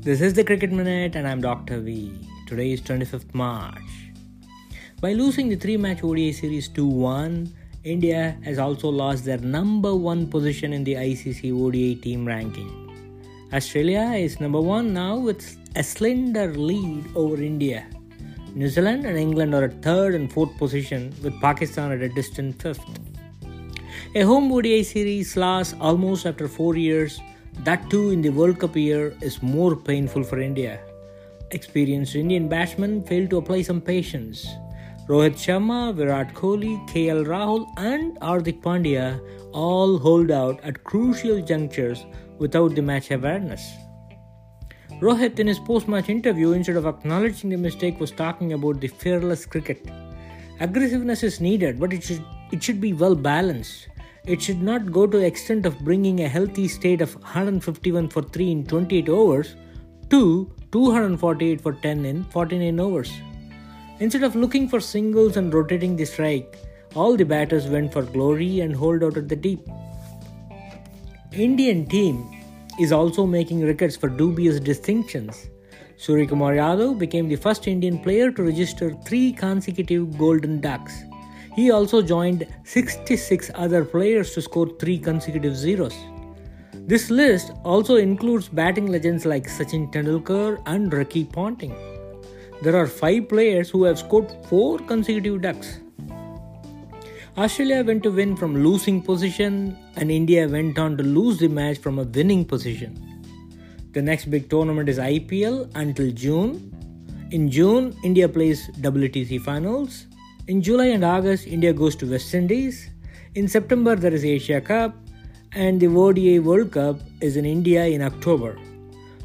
This is the Cricket Minute, and I'm Dr. V. Today is 25th March. By losing the three match ODI series 2 1, India has also lost their number one position in the ICC ODI team ranking. Australia is number one now with a slender lead over India. New Zealand and England are at third and fourth position, with Pakistan at a distant fifth. A home ODI series loss almost after four years, that too in the World Cup year, is more painful for India. Experienced Indian batsmen failed to apply some patience. Rohit Sharma, Virat Kohli, KL Rahul, and Hardik Pandya all hold out at crucial junctures without the match awareness. Rohit, in his post match interview, instead of acknowledging the mistake, was talking about the fearless cricket. Aggressiveness is needed, but it should, it should be well balanced. It should not go to the extent of bringing a healthy state of 151 for 3 in 28 overs to 248 for 10 in 49 overs. Instead of looking for singles and rotating the strike, all the batters went for glory and hold out at the deep. Indian team is also making records for dubious distinctions. Suryakumar Yadav became the first Indian player to register three consecutive Golden Ducks. He also joined 66 other players to score three consecutive zeros. This list also includes batting legends like Sachin Tendulkar and Ricky Ponting. There are five players who have scored four consecutive ducks. Australia went to win from losing position and India went on to lose the match from a winning position. The next big tournament is IPL until June. In June, India plays WTC finals. In July and August, India goes to West Indies. In September, there is Asia Cup. And the ODI World Cup is in India in October.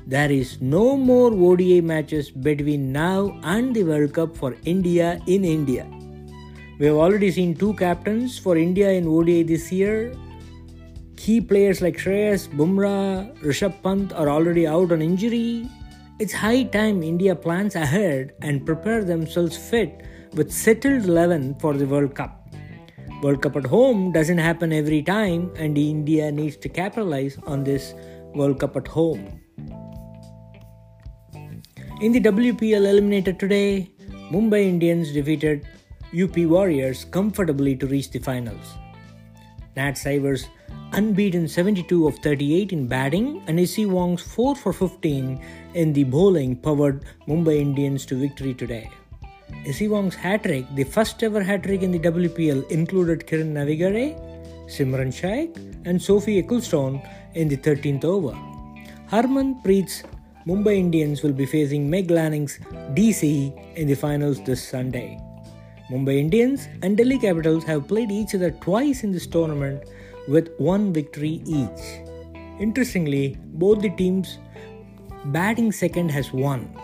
There is no more ODI matches between now and the World Cup for India in India. We have already seen two captains for India in ODI this year. Key players like Shreyas, Bumrah, Rishabh Pant are already out on injury. It's high time India plans ahead and prepare themselves fit with settled 11 for the World Cup. World Cup at home doesn't happen every time and India needs to capitalize on this World Cup at home. In the WPL eliminator today, Mumbai Indians defeated UP Warriors comfortably to reach the finals. Nat Sciver's unbeaten 72 of 38 in batting and Issy Wong's 4 for 15 in the bowling powered Mumbai Indians to victory today. Issy Wong's hat trick, the first ever hat trick in the WPL, included Kiran Navgire, Simran Shaikh, and Sophie Ecclestone in the 13th over. Harman Harmanpreet's Mumbai Indians will be facing Meg Lanning's DC in the finals this Sunday. Mumbai Indians and Delhi Capitals have played each other twice in this tournament with one victory each. Interestingly, both the teams batting second has won.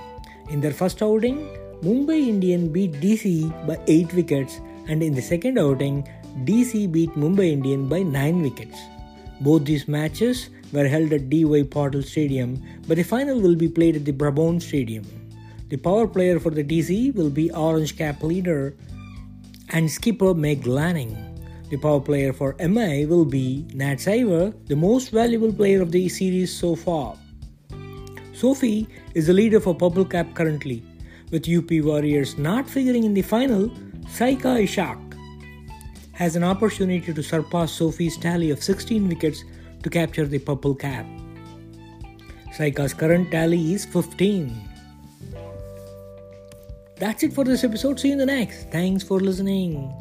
In their first outing, Mumbai Indian beat DC by 8 wickets and in the second outing, DC beat Mumbai Indian by 9 wickets. Both these matches were held at DY Patil Stadium, but the final will be played at the Brabourne Stadium. The power player for the DC will be Orange Cap leader and skipper Meg Lanning. The power player for MI will be Nat Sciver, the most valuable player of the series so far. Sophie is the leader for Purple Cap currently. With UP Warriors not figuring in the final, Saika Ishaque has an opportunity to surpass Sophie's tally of 16 wickets to capture the Purple Cap. Saika's current tally is 15. That's it for this episode. See you in the next. Thanks for listening.